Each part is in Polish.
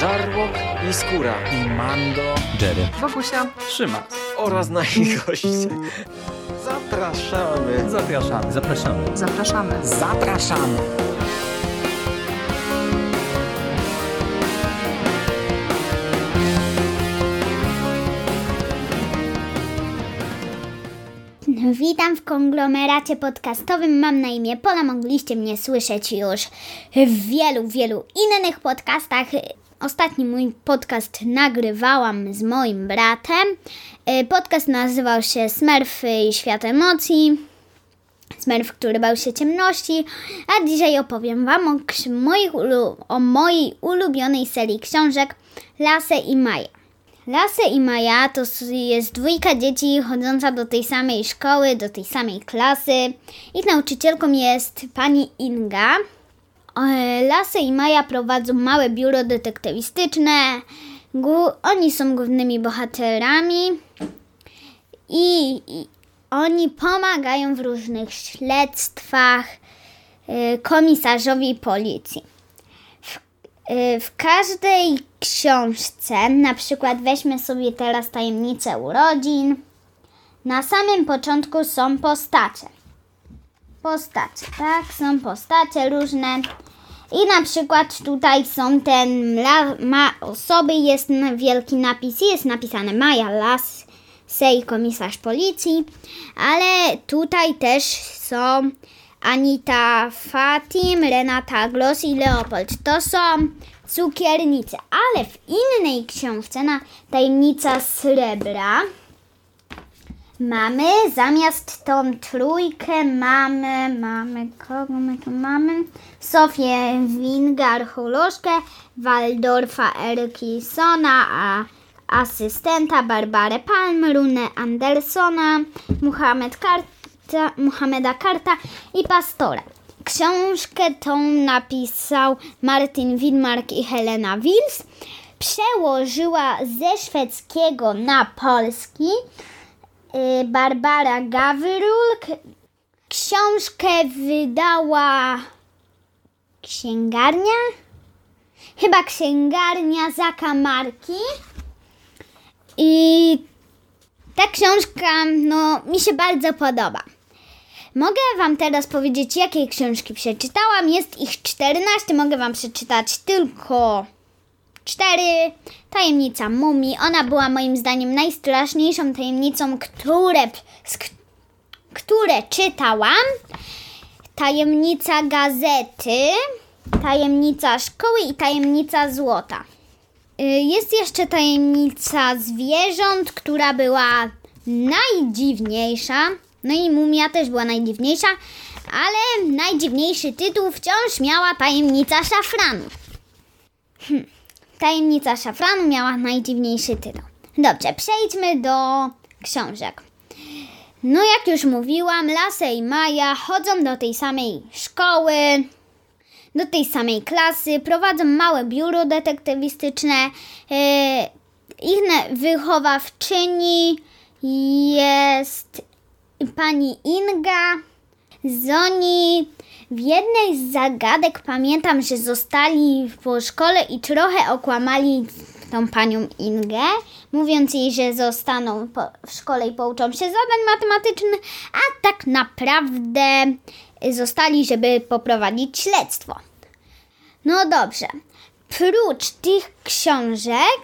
Żarłok i Skóra i Mando, Jerry, Wokusia, Trzyma. oraz nasi goście. Zapraszamy. Zapraszamy. Zapraszamy. zapraszamy. Zapraszamy. Witam w konglomeracie podcastowym. Mam na imię Pola. Mogliście mnie słyszeć już w wielu, wielu innych podcastach. Ostatni mój podcast nagrywałam z moim bratem. Podcast nazywał się Smurfy i Świat Emocji. Smurf, który bał się ciemności. A dzisiaj opowiem Wam o, moich o mojej ulubionej serii książek Lasę i Maja. Lasę i Maja to jest dwójka dzieci chodząca do tej samej szkoły, do tej samej klasy. Ich nauczycielką jest pani Inga. Lasę i Maja prowadzą małe biuro detektywistyczne. Oni są głównymi bohaterami i, i oni pomagają w różnych śledztwach e, komisarzowi policji. Y, W każdej książce, na przykład weźmy sobie teraz tajemnicę urodzin, na samym początku są postacie. Postacie, tak? Są postacie różne. I na przykład tutaj są ten ma osoby, jest wielki napis, jest napisane Maja Las, Sej komisarz policji, ale tutaj też są Anita Fatim, Renata Gloss i Leopold. To są cukiernice, ale w innej książce na tajemnica srebra mamy zamiast tą trójkę mamy, mamy kogo my tu mamy? Sofię Wingar-Holoszkę, Waldorfa Erkisona, a asystenta Barbarę Palm, Runę Andersona, Muhammad Karta, Muhammeda Karta i Pastora. Książkę tą napisał Martin Widmark i Helena Wils. Przełożyła ze szwedzkiego na polski y, Barbara Gawrulk. Książkę wydała księgarnia? Chyba księgarnia Zakamarki. I ta książka, no, mi się bardzo podoba. Mogę Wam teraz powiedzieć, jakie książki przeczytałam. Jest ich 14, mogę Wam przeczytać tylko 4. Tajemnica Mumii. Ona była moim zdaniem najstraszniejszą tajemnicą, które, które czytałam. Tajemnica gazety, tajemnica szkoły i tajemnica złota. Y, Jest jeszcze tajemnica zwierząt, która była najdziwniejsza. No i mumia też była najdziwniejsza, ale najdziwniejszy tytuł wciąż miała tajemnica szafranu. Hm. Tajemnica szafranu miała najdziwniejszy tytuł. Dobrze, przejdźmy do książek. No jak już mówiłam, Lasę i Maja chodzą do tej samej szkoły, do tej samej klasy, prowadzą małe biuro detektywistyczne. E, ich wychowawczyni jest pani Inga. Z oni w jednej z zagadek pamiętam, że zostali po szkole i trochę okłamali tą panią Ingę, mówiąc jej, że zostaną po, w szkole i pouczą się zadań matematycznych, a tak naprawdę zostali, żeby poprowadzić śledztwo. No dobrze. Prócz tych książek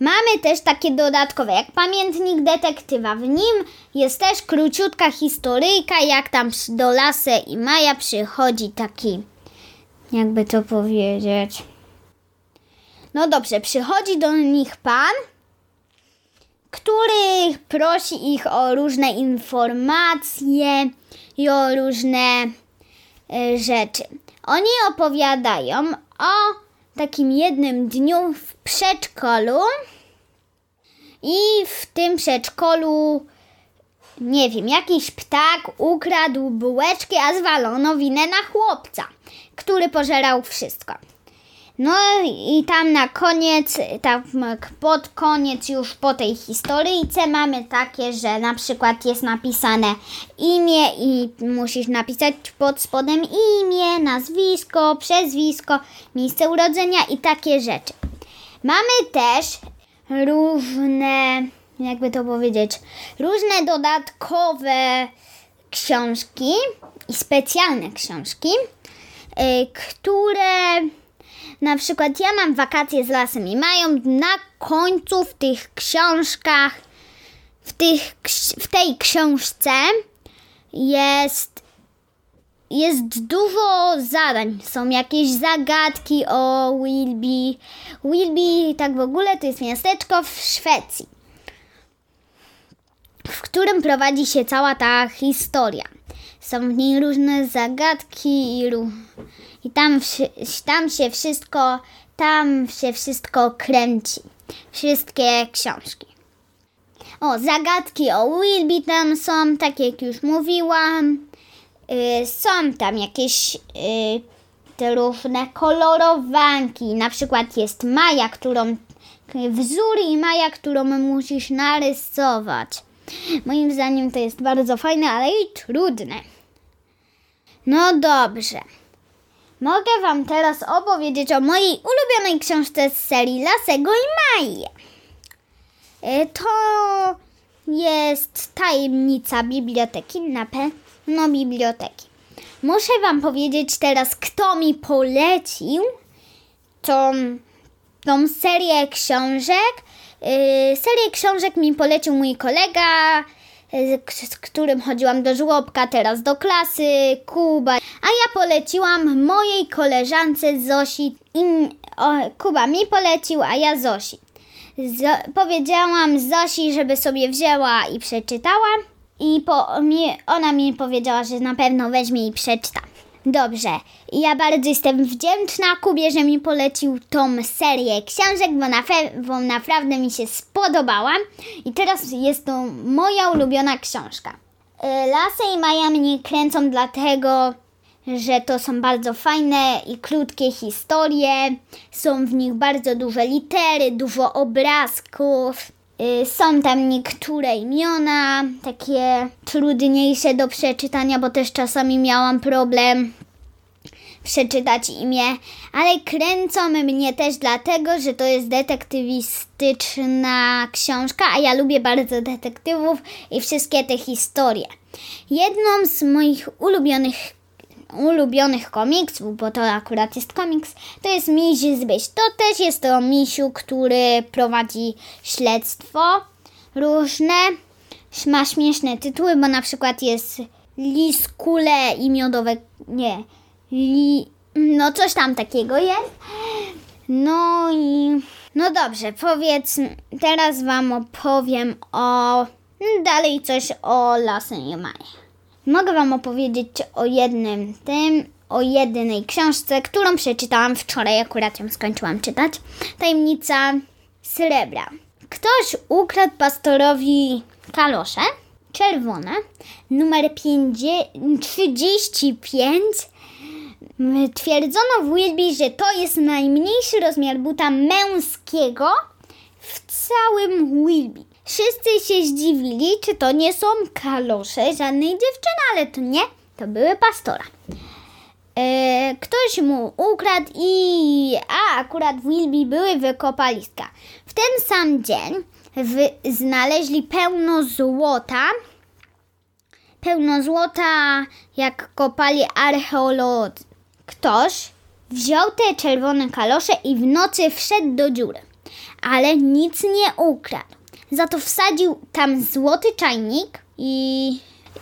mamy też takie dodatkowe, jak pamiętnik detektywa. W nim jest też króciutka historyjka, jak tam do Lasę i Maja przychodzi taki, jakby to powiedzieć. No dobrze, przychodzi do nich pan, który prosi ich o różne informacje i o różne e, rzeczy. Oni opowiadają o takim jednym dniu w przedszkolu i w tym przedszkolu nie wiem, jakiś ptak ukradł bułeczki, a zwalono winę na chłopca, który pożerał wszystko. No i tam na koniec, tak pod koniec już po tej historyjce mamy takie, że na przykład jest napisane imię i musisz napisać pod spodem imię, nazwisko, przezwisko, miejsce urodzenia i takie rzeczy. Mamy też różne, jakby to powiedzieć, różne dodatkowe książki i specjalne książki, y, które na przykład ja mam wakacje z lasem i mają na końcu w tych książkach, w, tych, w tej książce jest jest dużo zadań. Są jakieś zagadki o Wilby. Wilby, tak w ogóle, to jest miasteczko w Szwecji, w którym prowadzi się cała ta historia. Są w niej różne zagadki i, i tam, tam się wszystko, tam się wszystko kręci. Wszystkie książki. O, zagadki o Wilby tam są, tak jak już mówiłam. Y, są tam jakieś y, te różne kolorowanki. Na przykład jest Maja, którą wzór i Maja, którą musisz narysować. Moim zdaniem to jest bardzo fajne, ale i trudne. No dobrze. Mogę Wam teraz opowiedzieć o mojej ulubionej książce z serii Lasego i Maji. Y, To jest tajemnica biblioteki, na pewno biblioteki. Muszę Wam powiedzieć teraz, kto mi polecił tą, tą serię książek. Yy, serię książek mi polecił mój kolega, z którym chodziłam do żłobka, teraz do klasy, Kuba. A ja poleciłam mojej koleżance Zosi. I, o, Kuba mi polecił, a ja Zosi. Zo- powiedziałam Zosi, żeby sobie wzięła i przeczytała. I po, mi, ona mi powiedziała, że na pewno weźmie i przeczyta. Dobrze, ja bardzo jestem wdzięczna Kubie, że mi polecił tą serię książek, bo, na bo naprawdę mi się spodobała. I teraz jest to moja ulubiona książka. Y, Lasy i Maja mnie kręcą dlatego, że to są bardzo fajne i krótkie historie. Są w nich bardzo duże litery, dużo obrazków. Y, Są tam niektóre imiona, takie trudniejsze do przeczytania, bo też czasami miałam problem przeczytać imię, ale kręcą mnie też dlatego, że to jest detektywistyczna książka, a ja lubię bardzo detektywów i wszystkie te historie. Jedną z moich ulubionych ulubionych komiksów, bo to akurat jest komiks, to jest Miś Zbyś. To też jest to misiu, który prowadzi śledztwo różne. Ma śmieszne tytuły, bo na przykład jest Liskule i miodowe... Nie. Li, no coś tam takiego jest. No i... No dobrze, powiedz... Teraz wam opowiem o... Dalej coś o Lasy Maja. Mogę Wam opowiedzieć o jednym tym, o jedynej książce, którą przeczytałam wczoraj, akurat ją skończyłam czytać. Tajemnica srebra. Ktoś ukradł pastorowi kalosze czerwone, numer 50, 35. Twierdzono w Wilby, że to jest najmniejszy rozmiar buta męskiego w całym Wilby. Wszyscy się zdziwili, czy to nie są kalosze żadnej dziewczyny, ale to nie, to były pastora. E, ktoś mu ukradł i a akurat w Wilby były wykopaliska. W ten sam dzień w, znaleźli pełno złota. Pełno złota, jak kopali archeolodzy. Ktoś wziął te czerwone kalosze i w nocy wszedł do dziury, ale nic nie ukradł. Za to wsadził tam złoty czajnik i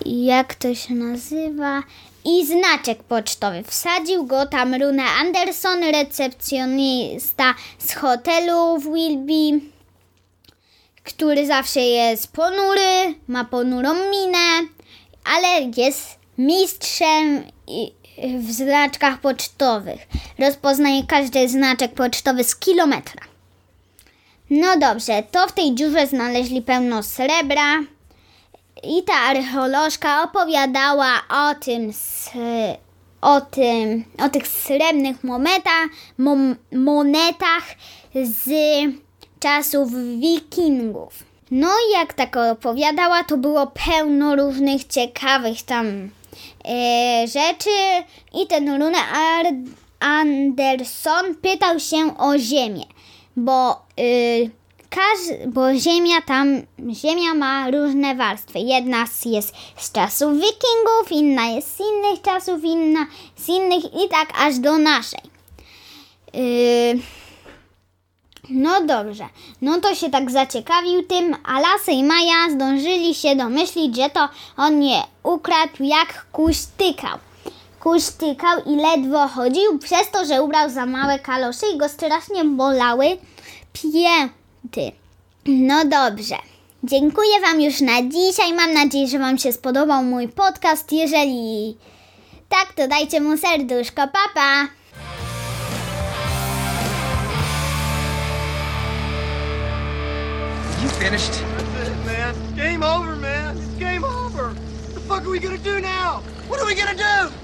jak to się nazywa? I znaczek pocztowy. Wsadził go tam Runa Anderson, recepcjonista z hotelu w Wilby, który zawsze jest ponury, ma ponurą minę, ale jest mistrzem w znaczkach pocztowych. Rozpoznaje każdy znaczek pocztowy z kilometra. No dobrze, to w tej dziurze znaleźli pełno srebra i ta archeolożka opowiadała o tym, o tym, o tych srebrnych monetach, monetach z czasów wikingów. No i jak tak opowiadała, to było pełno różnych ciekawych tam e, rzeczy i ten Rune Anderson pytał się o ziemię. Bo, y, każ, bo ziemia tam, ziemia ma różne warstwy. Jedna jest z czasów wikingów, inna jest z innych czasów, inna z innych i tak aż do naszej. Y, no dobrze, no to się tak zaciekawił tym, a Lasy i Maja zdążyli się domyślić, że to on je ukradł jak kuśtykał. Kuśtykał i ledwo chodził przez to, że ubrał za małe kalosze i go strasznie bolały pięty. No dobrze. Dziękuję Wam już na dzisiaj. Mam nadzieję, że Wam się spodobał mój podcast. Jeżeli tak, to dajcie mu serduszko. Pa, pa! You finished? That's it, man. Game over, man. It's game over. What the fuck are we gonna do now? What are we gonna do?